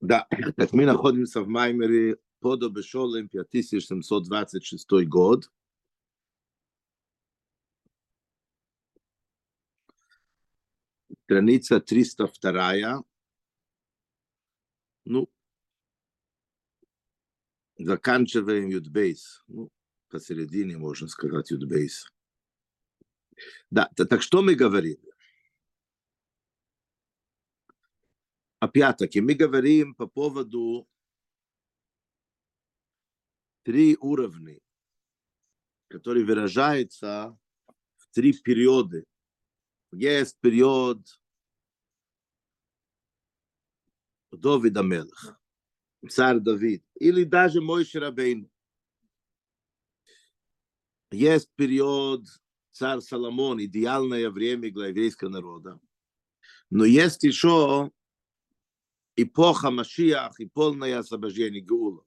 Да, так мы находимся в Маймере под Обешолем 5726 год. Страница 302. Ну, заканчиваем Юдбейс. Ну, посередине, можно сказать, Юдбейс. Да, так что мы говорим? Опять-таки, мы говорим по поводу три уровня, которые выражаются в три периода. Есть период Давида Мелах, царь Давид, или даже мой Шарабейн. Есть период царь Соломон, идеальное время для еврейского народа. Но есть еще эпоха Машиах и полное освобождение Гаула.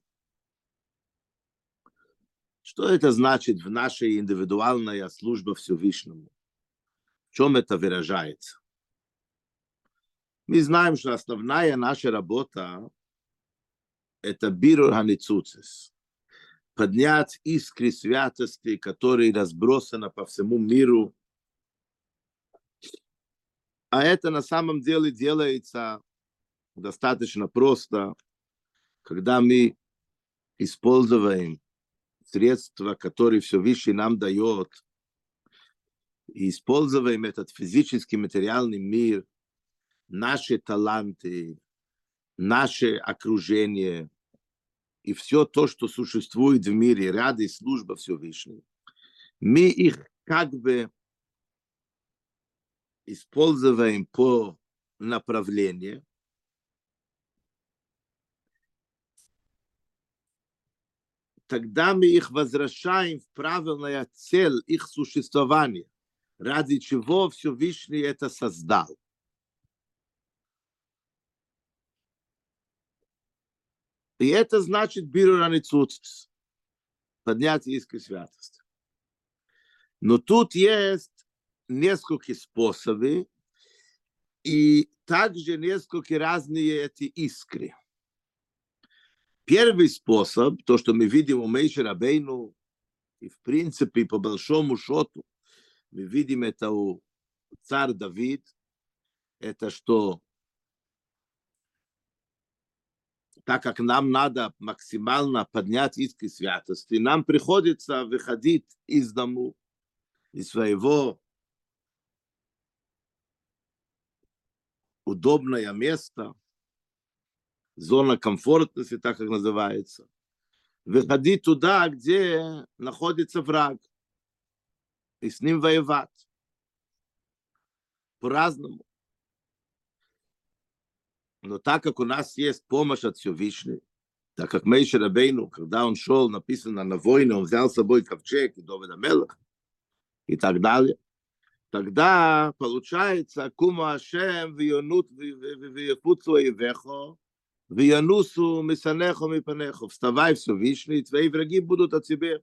Что это значит в нашей индивидуальной службе Всевышнему? В чем это выражается? Мы знаем, что основная наша работа – это бирур ханицуцис. Поднять искры святости, которые разбросаны по всему миру. А это на самом деле делается достаточно просто, когда мы используем средства, которые все выше нам дает, и используем этот физический материальный мир, наши таланты, наше окружение и все то, что существует в мире, ряды служба Всевышней, мы их как бы используем по направлению, тогда мы их возвращаем в правильная цель их существования, ради чего Всевышний это создал. И это значит бирураницуцис, поднятие искры святости. Но тут есть несколько способов, и также несколько разные эти искры. Первый способ, то, что мы видим у Мейши Рабейну, и в принципе по большому счету, мы видим это у царь Давид, это что так как нам надо максимально поднять искры святости, нам приходится выходить из дому, из своего удобное место, зона комфортности, так как называется, выходить туда, где находится враг, и с ним воевать. По-разному. Но так как у нас есть помощь от Всевышней, так как Мейши Рабейну, когда он шел, написано на войну, он взял с собой ковчег и Доведа Мелах и так далее, тогда получается Кума Ашем вионут вияфуцу Ивехо Виянусу мисанехо мипанехо. Вставай все вишни, твои враги будут от тебя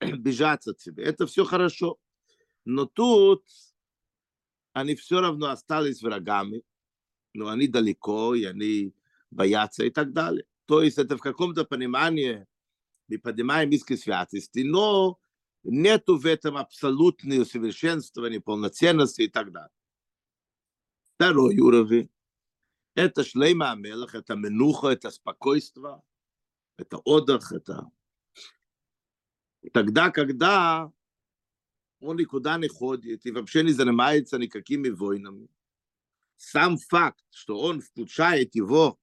бежать от тебя. Это все хорошо. Но тут они все равно остались врагами, но они далеко, и они боятся и так далее. То есть это в каком-то понимании мы поднимаем иски святости, но нету в этом абсолютного совершенствования, полноценности и так далее. Второй уровень это шлейма Амелах, это менуха, это спокойство, это отдых, это... Тогда, когда он никуда не ходит и вообще не занимается никакими войнами, сам факт, что он включает его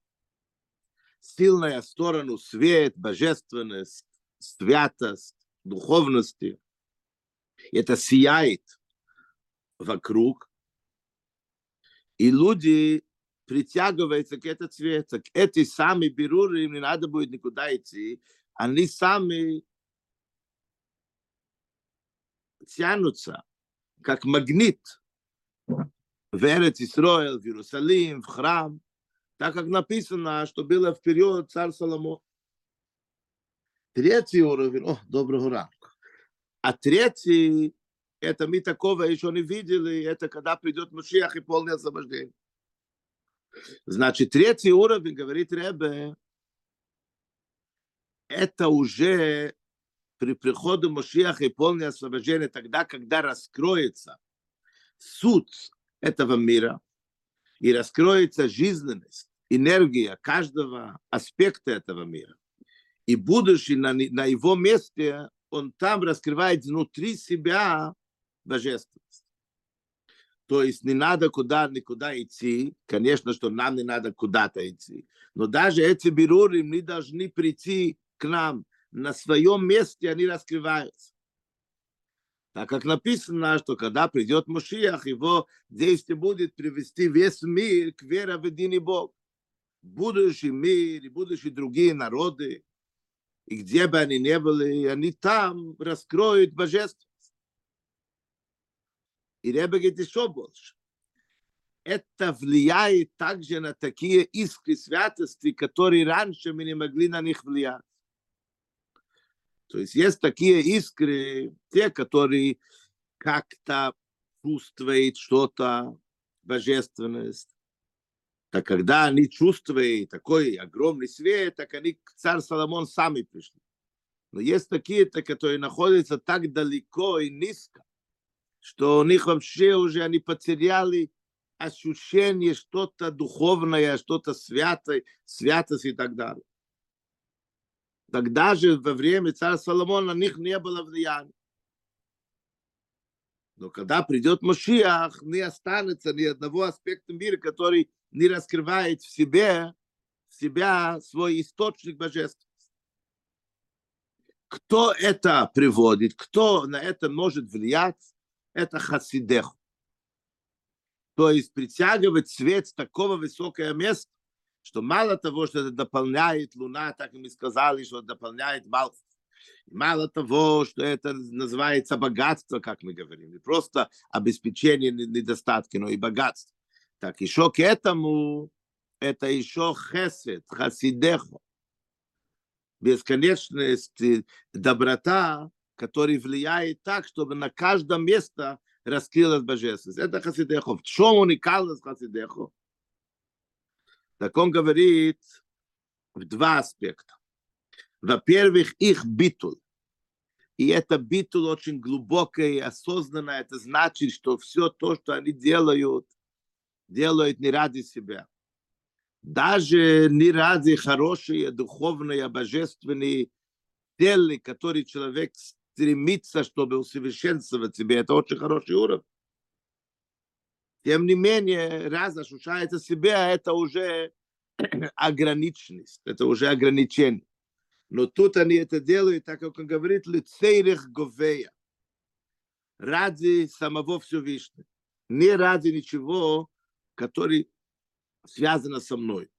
сильная сторону, свет, божественность, святость, духовности, это сияет вокруг, и люди притягивается к этому цвету, к этой самой беруры, им не надо будет никуда идти, они сами тянутся, как магнит в Эрет Исроэл, в Иерусалим, в храм, так как написано, что было в период царь Соломон. Третий уровень, о, доброго ранку. А третий, это мы такого еще не видели, это когда придет Машиах и полное освобождение. Значит, третий уровень, говорит Ребе, это уже при приходе Мошиаха и полное освобождение, тогда, когда раскроется суть этого мира и раскроется жизненность, энергия каждого аспекта этого мира. И будущий на, на его месте, он там раскрывает внутри себя божественность. То есть не надо куда никуда идти. Конечно, что нам не надо куда-то идти. Но даже эти беруры не должны прийти к нам. На своем месте они раскрываются. Так как написано, что когда придет Мушиях, его действие будет привести весь мир к вере в единый Бог. Будущий мир и будущие другие народы, и где бы они ни были, они там раскроют божественность. И Ребе говорит еще больше. Это влияет также на такие искры святости, которые раньше мы не могли на них влиять. То есть есть такие искры, те, которые как-то чувствуют что-то, божественность. Так когда они чувствуют такой огромный свет, так они к царь Соломон сами пришли. Но есть такие, которые находятся так далеко и низко, что у них вообще уже они потеряли ощущение что-то духовное, что-то святое, святость и так далее. Тогда же во время царя Соломона на них не было влияния. Но когда придет Машиах, не останется ни одного аспекта мира, который не раскрывает в себе, в себя свой источник божественности. Кто это приводит, кто на это может влиять, это хасидех. То есть притягивать свет с такого высокого места, что мало того, что это дополняет Луна, так и мы сказали, что дополняет Малхус. Мало того, что это называется богатство, как мы говорим, не просто обеспечение недостатки, но и богатство. Так еще к этому это еще хесед, хасидехо. Бесконечность, доброта, который влияет так, чтобы на каждом месте раскрылась божественность. Это Хасидехо. В чем уникальность Хасидехо? Так он говорит в два аспекта. Во-первых, их битул. И это битул очень глубокое и осознанное. Это значит, что все то, что они делают, делают не ради себя. Даже не ради хорошие, духовные, божественные цели, которые человек стремится, чтобы усовершенствовать себя. Это очень хороший уровень. Тем не менее, раз ощущается себя, это уже ограниченность, это уже ограничение. Но тут они это делают, так как он говорит, лицейрих говея. Ради самого Всевышнего. Не ради ничего, который связано со мной.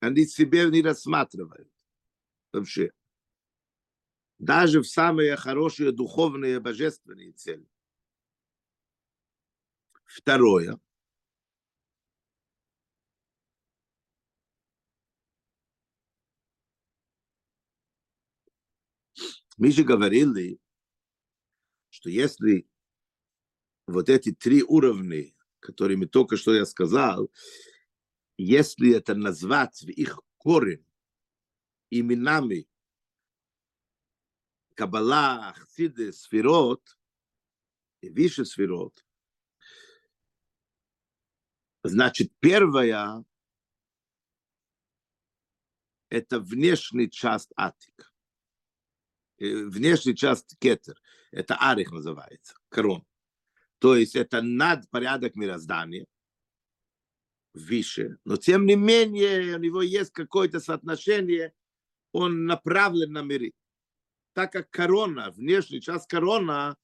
Они себе не рассматривают вообще даже в самые хорошие духовные божественные цели. Второе. Мы же говорили, что если вот эти три уровня, которые только что я сказал, если это назвать в их корень именами Каббала, Хсиды, Сферот, и выше Сферот, значит, первая – это внешний часть Атик. Внешний часть Кетер. Это Арих называется, корон. То есть это над порядок мироздания, выше. Но тем не менее у него есть какое-то соотношение, он направлен на миры так как корона, внешний часть корона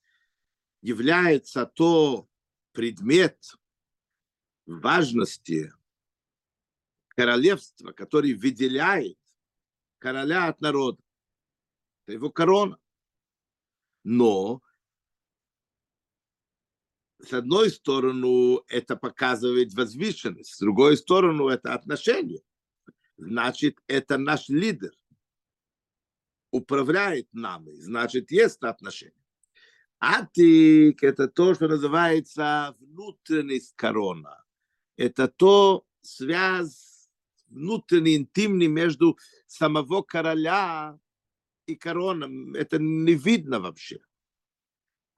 является то предмет важности королевства, который выделяет короля от народа. Это его корона. Но с одной стороны, это показывает возвышенность, с другой стороны, это отношение. Значит, это наш лидер управляет нами, значит, есть отношение. Атик – это то, что называется внутренность корона. Это то связь внутренний, интимный между самого короля и короном. Это не видно вообще.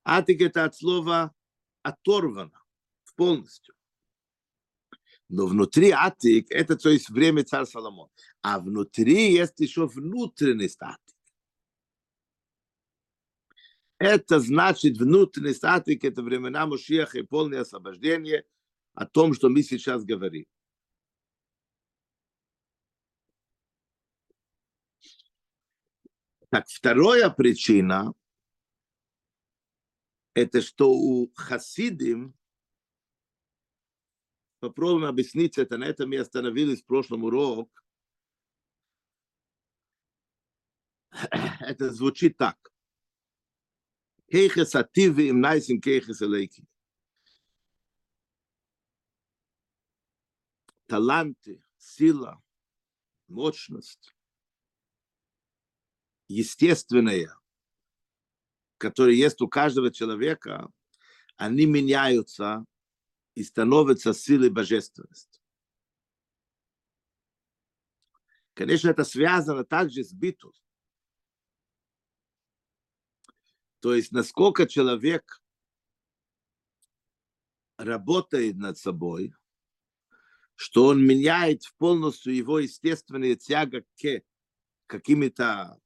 Атик это от слова оторвано полностью. Но внутри Атик, это то есть время царя Соломон. А внутри есть еще внутренний статик. Это значит внутренний статик, это времена Мушеха и полное освобождение о том, что мы сейчас говорим. Так, вторая причина, это что у хасидим попробуем объяснить это. На этом мы остановились в прошлом урок. Это звучит так. Кейхес ативи им найсим кейхес элейки. Таланты, сила, мощность, естественные, которые есть у каждого человека, они меняются и становится силой божественности. Конечно, это связано также с битвой. То есть, насколько человек работает над собой, что он меняет полностью его естественные тяга к какими-то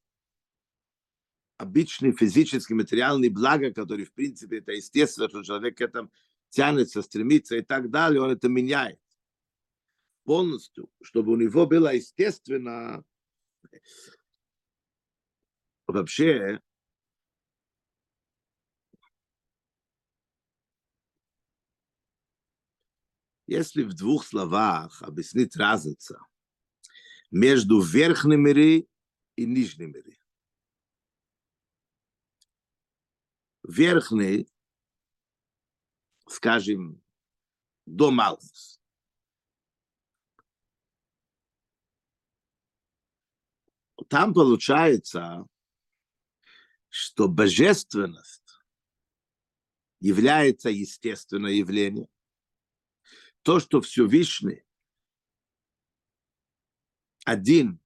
обычные физические, материальные блага, которые, в принципе, это естественно, что человек к этому тянется, стремится и так далее, он это меняет полностью, чтобы у него было естественно вообще если в двух словах объяснить разницу между верхним мире и нижним мире. Верхний скажем, до Малхус. Там получается, что божественность является естественное явление. То, что Всевышний один,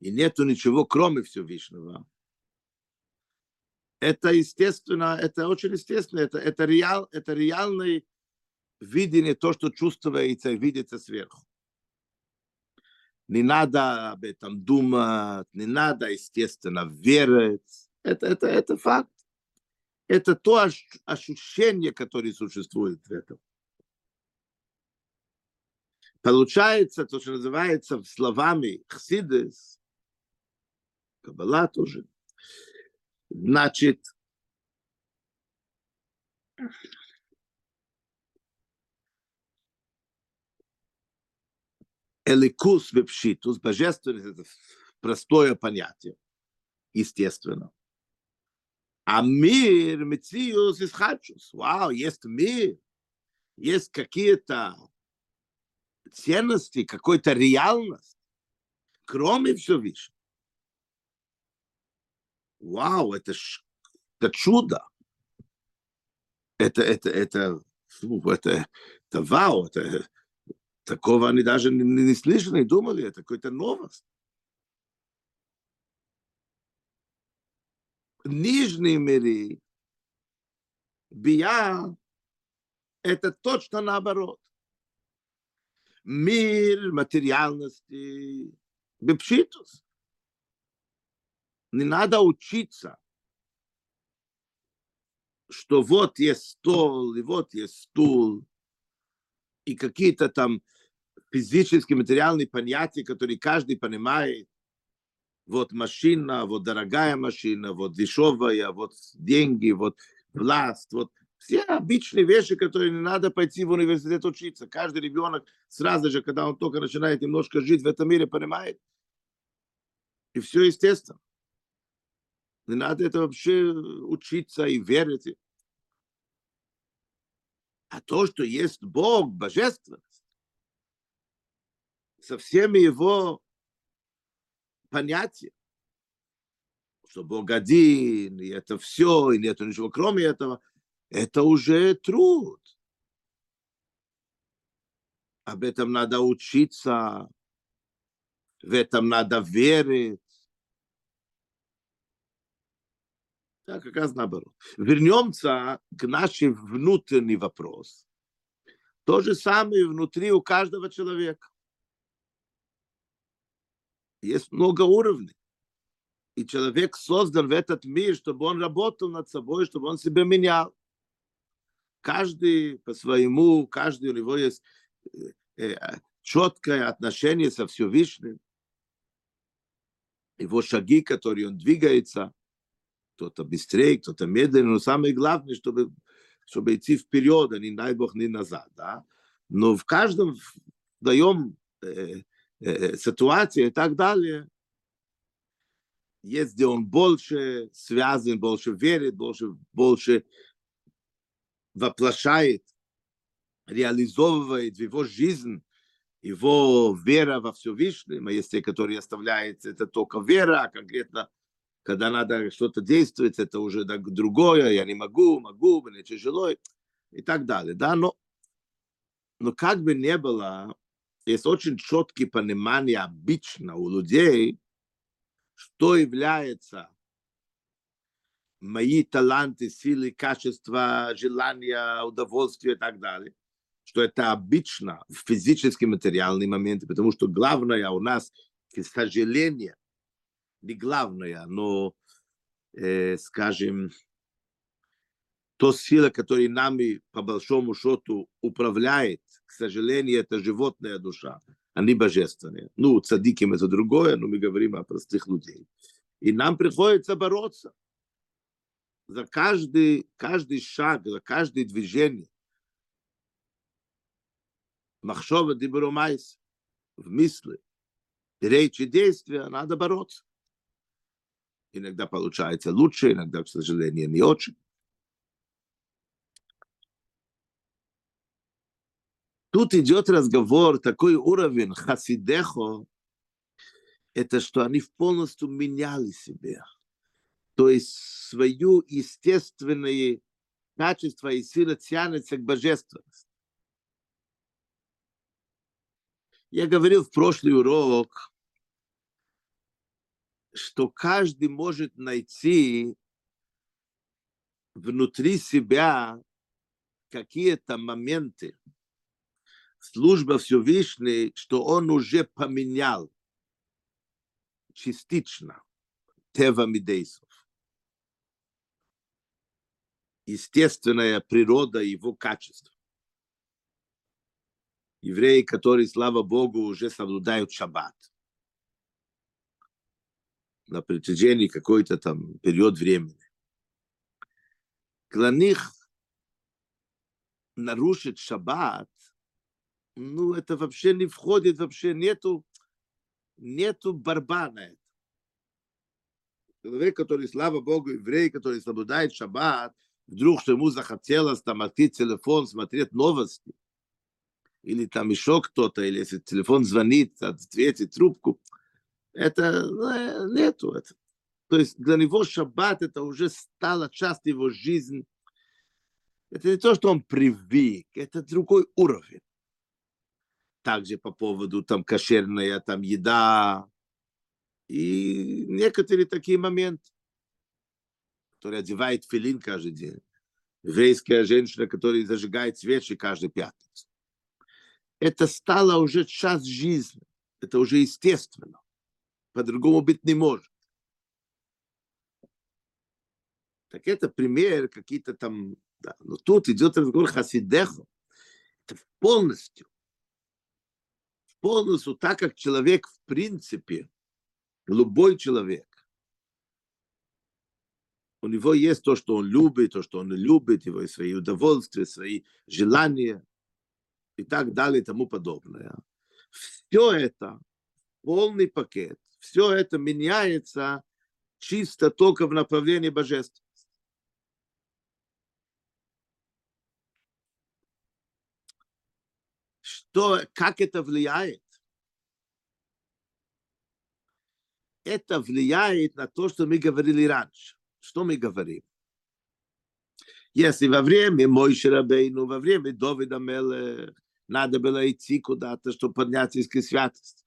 и нету ничего, кроме Всевышнего, это естественно, это очень естественно, это, это, реал, это реальное видение, то, что чувствуется и видится сверху. Не надо об этом думать, не надо, естественно, верить. Это, это, это факт. Это то ощущение, которое существует в этом. Получается то, что называется словами хсидес, каббала тоже – Значит, эликус вепшитус, божественность, это простое понятие, естественно. А мир, мециус, исхачус. Вау, есть мир, есть какие-то ценности, какой-то реальность, кроме Всевышнего. вау, это, ж, это чудо. Это, это, это, фу, это, это вау, это, такого они даже не, не слышали, не думали, это какая-то новость. Нижние миры, бия, это точно наоборот. Мир материальности, бепшитус. Не надо учиться, что вот есть стол, и вот есть стул, и какие-то там физические, материальные понятия, которые каждый понимает. Вот машина, вот дорогая машина, вот дешевая, вот деньги, вот власть, вот все обычные вещи, которые не надо пойти в университет учиться. Каждый ребенок сразу же, когда он только начинает немножко жить в этом мире, понимает. И все естественно. Не надо это вообще учиться и верить. А то, что есть Бог, божественность, со всеми его понятиями, что Бог один, и это все, и нет ничего кроме этого, это уже труд. об этом надо учиться, в этом надо верить. Так, как раз наоборот. Вернемся к нашей внутренний вопрос. То же самое внутри у каждого человека. Есть много уровней. И человек создан в этот мир, чтобы он работал над собой, чтобы он себя менял. Каждый по своему, каждый у него есть четкое отношение со Всевышним. Его шаги, которые он двигается, кто-то быстрее, кто-то медленнее, но самое главное, чтобы, чтобы идти вперед, а не, дай Бог, не назад. Да? Но в каждом даем э, э, ситуации и так далее, есть где он больше связан, больше верит, больше, больше воплощает, реализовывает в его жизнь его вера во Всевышнем, а есть те, которые оставляются, это только вера, а конкретно, когда надо что-то действовать, это уже другое, я не могу, могу, мне тяжело, и так далее, да, но, но как бы не было, есть очень четкие понимания обычно у людей, что является мои таланты, силы, качества, желания, удовольствия и так далее, что это обычно в физические материальные моменты, потому что главное у нас, к сожалению, не главное, но, э, скажем, то сила, которая нами по большому счету управляет, к сожалению, это животная душа они божественные. Ну, цадиким это другое, но мы говорим о простых людей. И нам приходится бороться за каждый, каждый шаг, за каждое движение. Махшова дибрумайс в мысли, речи, действия, надо бороться. Иногда получается лучше, иногда, к сожалению, не очень. Тут идет разговор, такой уровень хасидехо, это что они полностью меняли себя. То есть свою естественные качества и силы тянутся к божественности. Я говорил в прошлый урок, что каждый может найти внутри себя какие-то моменты, служба Всевышней, что он уже поменял частично Тева Мидейсов. Естественная природа его качества. Евреи, которые, слава Богу, уже соблюдают шаббат на протяжении какой-то там период времени. Для них нарушить шаббат ну, это вообще не входит, вообще нету, нету борьба на это. Человек, который, слава Богу, еврей, который соблюдает шаббат, вдруг что ему захотелось там открыть телефон, смотреть новости, или там еще кто-то, или если телефон звонит, ответить трубку, это ну, нету. Это. То есть для него шаббат это уже стало частью его жизни. Это не то, что он привык, это другой уровень также по поводу там кошерная там еда и некоторые такие моменты, которые одевает филин каждый день. Еврейская женщина, которая зажигает свечи каждый пятницу. Это стало уже час жизни. Это уже естественно. По-другому быть не может. Так это пример какие-то там... Да. Но тут идет разговор хасидеху. Это полностью полностью так, как человек в принципе, любой человек, у него есть то, что он любит, то, что он любит, его свои удовольствия, свои желания и так далее и тому подобное. Все это, полный пакет, все это меняется чисто только в направлении божества. Что, как это влияет? Это влияет на то, что мы говорили раньше. Что мы говорим? Если во время Мойши Рабейну, во время Довида Мелех, надо было идти куда-то, чтобы подняться из святости.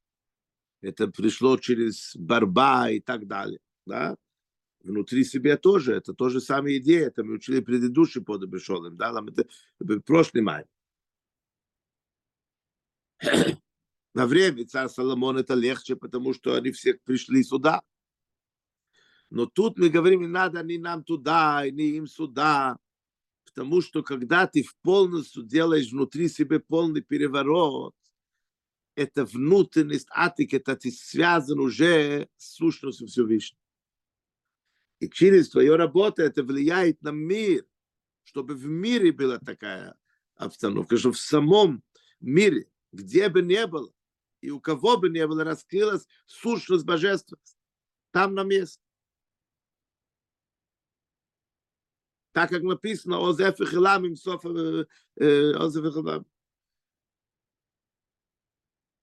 Это пришло через борьба и так далее. Да? Внутри себя тоже, это тоже самая идея, это мы учили предыдущий под Бешолем, да, это прошлый май. На время царь Соломон это легче, потому что они все пришли сюда. Но тут мы говорим, не надо ни нам туда, ни им сюда. Потому что когда ты полностью делаешь внутри себя полный переворот, это внутренность атик, это ты связан уже с сущностью Всевышнего. И через твою работу это влияет на мир, чтобы в мире была такая обстановка, что в самом мире, где бы ни было, и у кого бы ни было, раскрылась сущность божественности. Там на месте. Так как написано, Озеф и Хилам им Соф, Озеф и Хилам.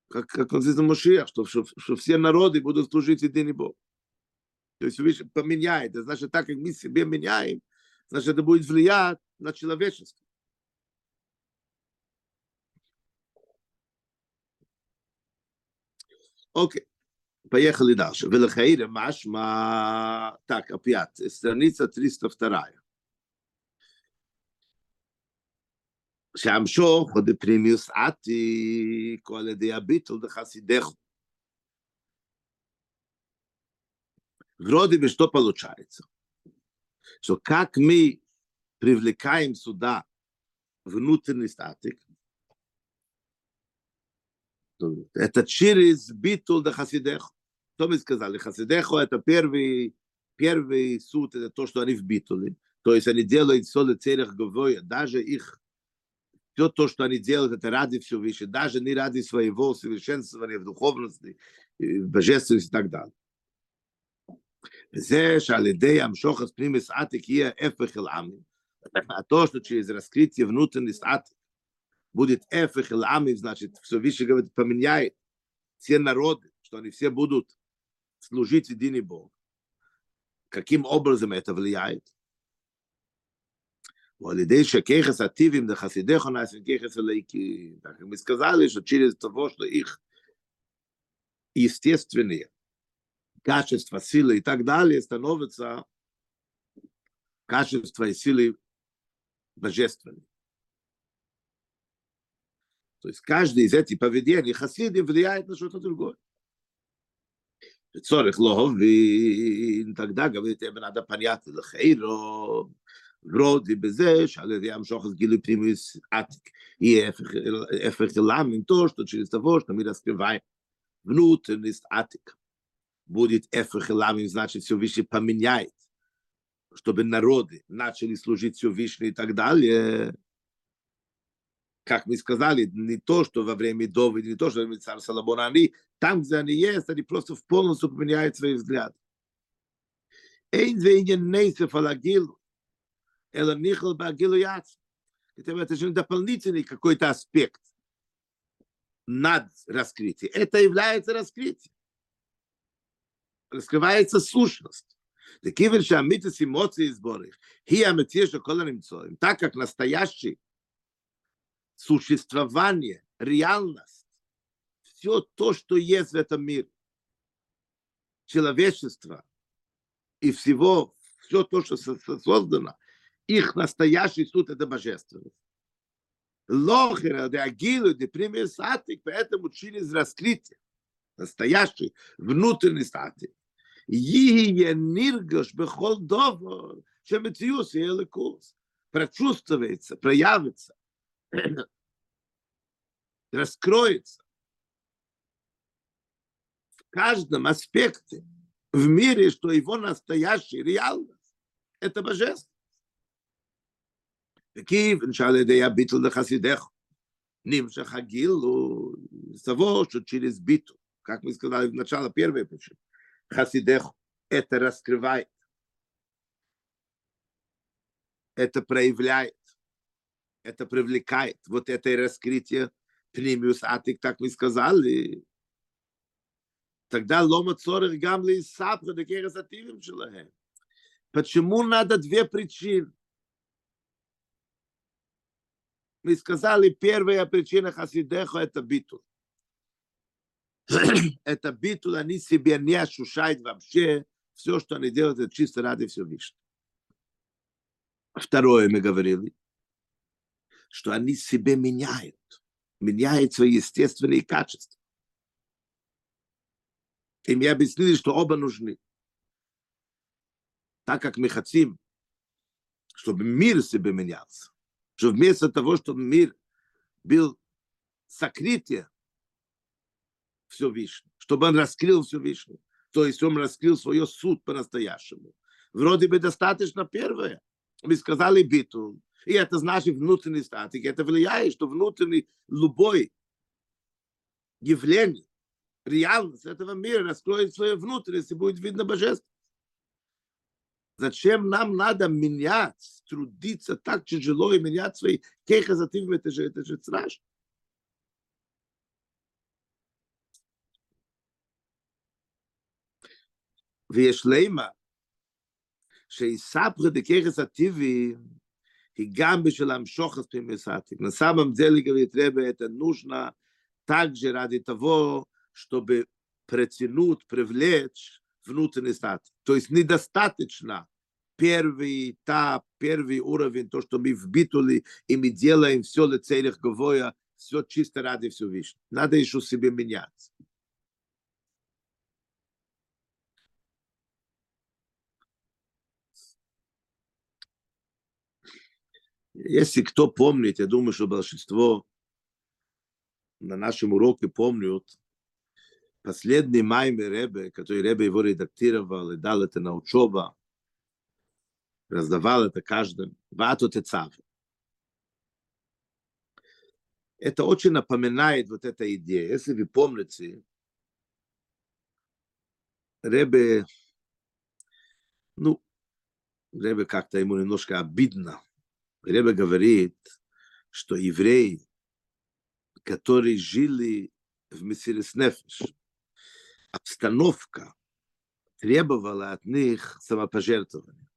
Как, как он здесь Мошиах, что, что, все народы будут служить единый Бог. То есть видишь, поменяет. Значит, так как мы себе меняем, значит, это будет влиять на человечество. Окей. Поехали дальше. Велахаире машма... Так, опять, страница 302. שהמשוך עוד בפרימיוס עתיק, או על ידי הביטל דחסידך. Вроде бы что получается? Что как мы привлекаем сюда внутренний статик, это через битул до хасидеху. Что мы сказали? Хасидеху это первый, первый суд, это то, что они в битуле. То есть они делают все для целях говоя, даже их все то, что они делают, это ради Всевышнего, даже не ради своего совершенствования в духовности, в божественности и так далее. וזה שעל ידי המשוך את פנימיס עתיק יהיה הפך אל עמים. А то, что через раскрытие внутренности ат будет эфех или амив, значит, все выше говорит, поменяет все народы, что они все будут служить единый Бог. Каким образом это влияет? ועל ידי שכיחס הטיבים דחסידך נעשים כיחס אלוהיקים. Так мы сказали, что через того, что их естественные качества, силы и так далее становятся качества и силы божественные. То есть каждый из этих поведений хасидим влияет на что-то другое. לצורך לא הבין, тогда говорит, им надо понять לחיירו, вроде בזה שעל ידי המשוך אז גילוי פנימיוס עתיק, יהיה הפך אליו עם то, что через того, что мы раскрываем внутренность атик. Будет эфех эламим, значит, все выше поменяет, чтобы народы начали служить все выше и так далее. Как мы сказали, не то, что во время Довида, не то, что во время царя Соломона, они там, где они есть, они просто полностью поменяют свои взгляды. Эйн вейнен нейсеф алагилу, Эла Михал Багилуяц. Это же дополнительный какой-то аспект над раскрытием. Это является раскрытием. Раскрывается сущность. Такие шамитис эмоции сборных. Так как настоящий существование, реальность, все то, что есть в этом мире, человечество и всего, все то, что создано, их настоящий суд – это божественность. Лохера реагирует и пример сатик, поэтому через раскрытие. Настоящий внутренний сатик. Ее ниргаш бехол довор, чем и лекус. Прочувствуется, проявится, раскроется. В каждом аспекте в мире, что его настоящий реальность – это божество. וכיוון שעל ידי הביטול לחסידך נמשך הגילו, סבור שצ'יליס ביטול, как мы сказали в начале первой причины, хасидех это раскрывает, это проявляет, это привлекает, вот это раскрытие пнемиус атик, так мы сказали, тогда лома цорих гамли и сапха декерас ативим шелахем. Почему надо две причины? Мы сказали, первая причина хасидеха – это битул. это битул, они себе не ощущают вообще, все, что они делают, это чисто ради Всевышнего. Второе мы говорили, что они себе меняют, меняют свои естественные качества. И мне объяснили, что оба нужны. Так как мы хотим, чтобы мир себе менялся, что вместо того, чтобы мир был сокрытие Всевышнего, чтобы он раскрыл Всевышнего, то есть он раскрыл свой суд по-настоящему. Вроде бы достаточно первое. Мы сказали биту, и это значит внутренний статик. Это влияет, что внутренний любой явление, реальность этого мира раскроет свою внутренность и будет видно божество. Зачем нам надо менять, трудиться так тяжело и менять свои кехазативы, это же, это же страшно. ויש לימה, שיספר דקרס הטבעי, היא גם בשביל המשוך את פנימיוס העתיק. На самом деле, говорит Ребе, это нужно также ради того, чтобы протянуть, привлечь внутренний статус. То есть недостаточно первый этап, первый уровень, то, что мы вбитули, и мы делаем все для целях Говоя, все чисто ради Всевышнего. Надо еще себе меняться. Если кто помнит, я думаю, что большинство на нашем уроке помнят, последний майме Ребе, который Ребе его редактировал и дал это на учеба, раздавал это каждым, вату тецав. Это очень напоминает вот эта идея. Если вы помните, Ребе, ну, Ребе как-то ему немножко обидно, Ребе говорит, что евреи, которые жили в Мессирис Нефеш, обстановка требовала от них самопожертвования.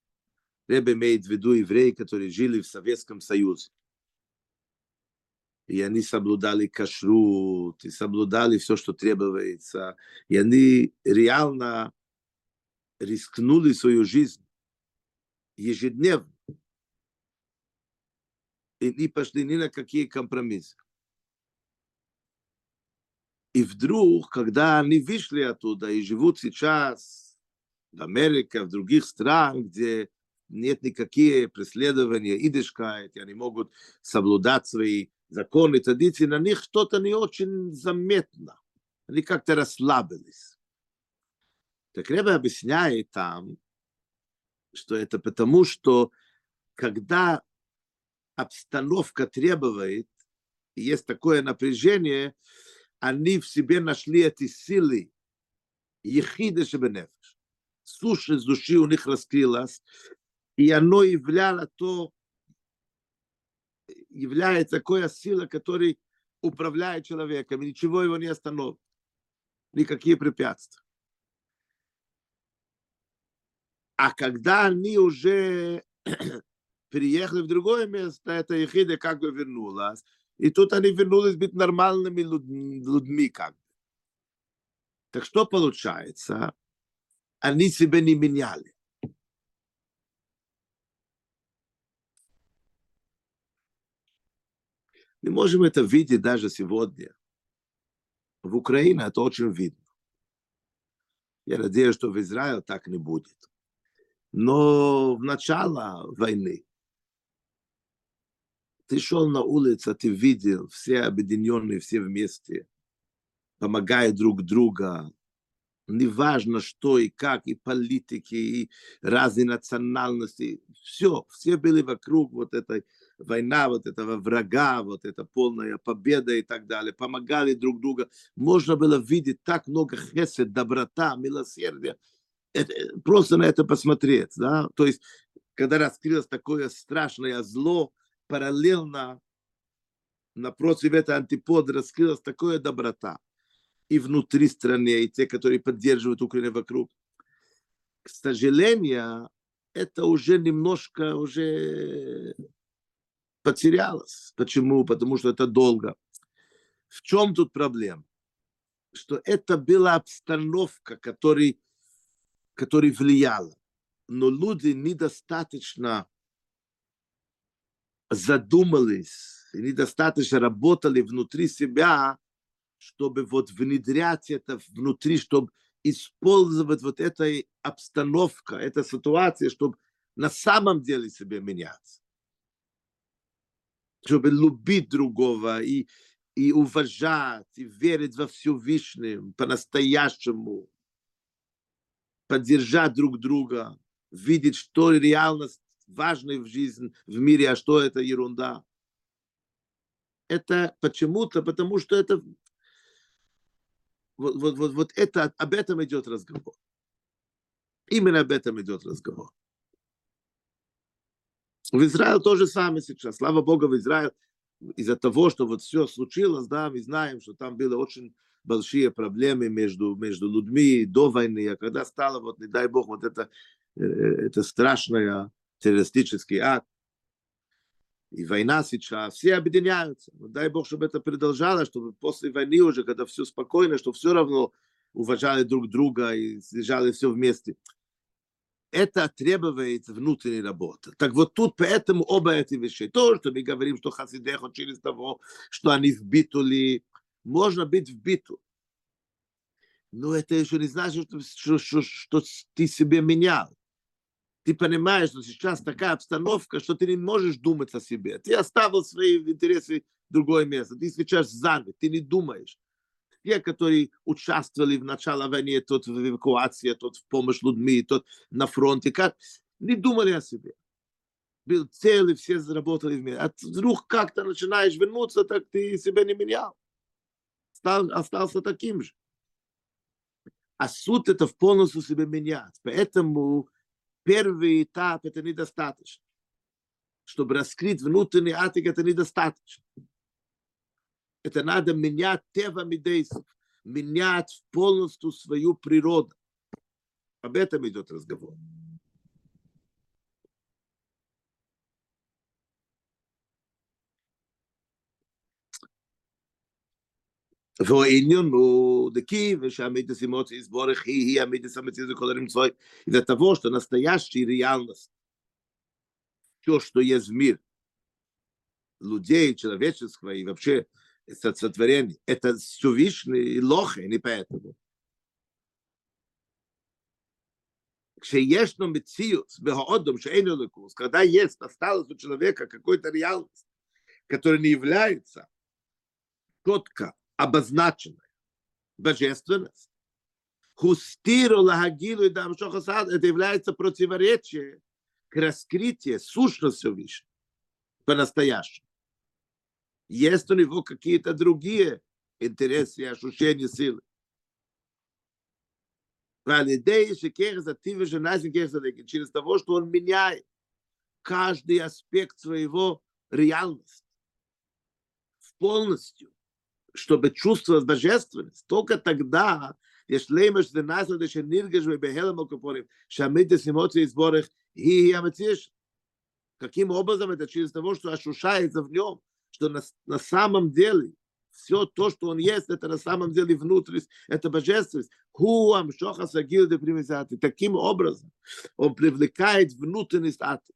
Ребе имеет в виду евреи, которые жили в Советском Союзе. И они соблюдали кашрут, и соблюдали все, что требуется. И они реально рискнули свою жизнь ежедневно и не пошли ни на какие компромиссы. И вдруг, когда они вышли оттуда и живут сейчас в Америке, в других странах, где нет никакие преследования, идишкает, и они могут соблюдать свои законы, традиции, на них что-то не очень заметно. Они как-то расслабились. Так Ребе объясняет там, что это потому, что когда обстановка требует, есть такое напряжение, они в себе нашли эти силы, ехиды шебенефеш. Суши с души у них раскрылась, и оно являло то, является такая сила, которая управляет человеком, и ничего его не остановит, никакие препятствия. А когда они уже переехали в другое место, эта ехида как бы вернулась. И тут они вернулись быть нормальными людьми как бы. Так что получается? Они себя не меняли. Мы можем это видеть даже сегодня. В Украине это очень видно. Я надеюсь, что в Израиле так не будет. Но в начало войны ты шел на улицу, ты видел, все объединенные, все вместе, помогают друг другу, неважно что и как, и политики, и разные национальности, все, все были вокруг вот этой война, вот этого врага, вот эта полная победа и так далее, помогали друг другу. Можно было видеть так много хесед, доброта, милосердия, это, просто на это посмотреть, да, то есть, когда раскрылось такое страшное зло, параллельно напротив этого антипода раскрылась такая доброта и внутри страны, и те, которые поддерживают Украину вокруг. К сожалению, это уже немножко уже потерялось. Почему? Потому что это долго. В чем тут проблема? Что это была обстановка, который, которая влияла. Но люди недостаточно задумались, недостаточно работали внутри себя, чтобы вот внедрять это внутри, чтобы использовать вот этой обстановка, эта ситуация, чтобы на самом деле себе меняться. Чтобы любить другого и, и уважать, и верить во Всевышнем по-настоящему, поддержать друг друга, видеть, что реальность важная в жизни, в мире, а что это ерунда. Это почему-то, потому что это вот, вот, вот, вот это, об этом идет разговор. Именно об этом идет разговор. В Израиле то же самое сейчас. Слава Богу, в Израиле из-за того, что вот все случилось, да, мы знаем, что там были очень большие проблемы между, между людьми до войны, а когда стало, вот, не дай Бог, вот это, это страшный террористический акт, и война сейчас, все объединяются. Но дай Бог, чтобы это продолжалось, чтобы после войны уже, когда все спокойно, что все равно уважали друг друга и лежали все вместе. Это требует внутренней работы. Так вот тут поэтому оба эти вещи. То, что мы говорим, что хасидехо через того, что они в битули, можно быть в биту. Но это еще не значит, что, что, что, что ты себе менял ты понимаешь, что сейчас такая обстановка, что ты не можешь думать о себе. Ты оставил свои интересы в другое место. Ты сейчас занят, ты не думаешь. Те, которые участвовали в начале войны, тот в эвакуации, тот в помощь людьми, тот на фронте, как, не думали о себе. Был целый, все заработали вместе. А вдруг как-то начинаешь вернуться, так ты себя не менял. Стал, остался таким же. А суд это в полностью себя менять. Поэтому первый этап это недостаточно. Чтобы раскрыть внутренний атик, это недостаточно. Это надо менять тева мидейсов, менять полностью свою природу. Об этом идет разговор. והעניין הוא דקי, ושהמידס אמוצי יסבורך היא, היא המידס המציאות וכל המצוי, из-за того, что настоящая реальность, все, что есть в мире, людей, человеческого и вообще сотворение, это Всевышний и лохи, не поэтому. כשיש לו מציאות בהאודום שאין לו לקוס, когда есть, осталось у человека какой-то реальность, которая не является четко обозначенная божественность. Хустиру лагагилу и дамшохасад, это является противоречие к раскрытию сущности Всевышнего по-настоящему. Есть у него какие-то другие интересы и ощущения силы. Через того, что он меняет каждый аспект своего реальности полностью чтобы чувствовать божественность, только тогда, יש לימש זה נעשה זה שנרגש ובהלם הקופונים, שהמידס эмоции сборах и המציש. Каким образом это? Через того, что ощущается в нем, что на, на самом деле все то, что он есть, это на самом деле внутренность, это божественность. Хуам шоха сагил де Таким образом он привлекает внутренность аты.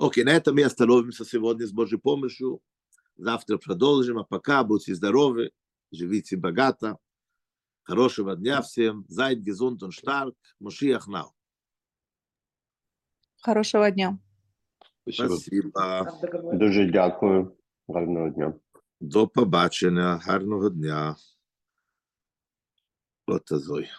Окей, на этом мы остановимся сегодня с Божьей помощью. Завтра продолжим. А пока будьте здоровы, живите богато. Хорошего дня всем. Зайд, Гезунт, он штарк. Мушиях нау. Хорошого дня. Спасибо. Дуже дякую. Гарного дня. До побачення. Гарного дня. От Зоя.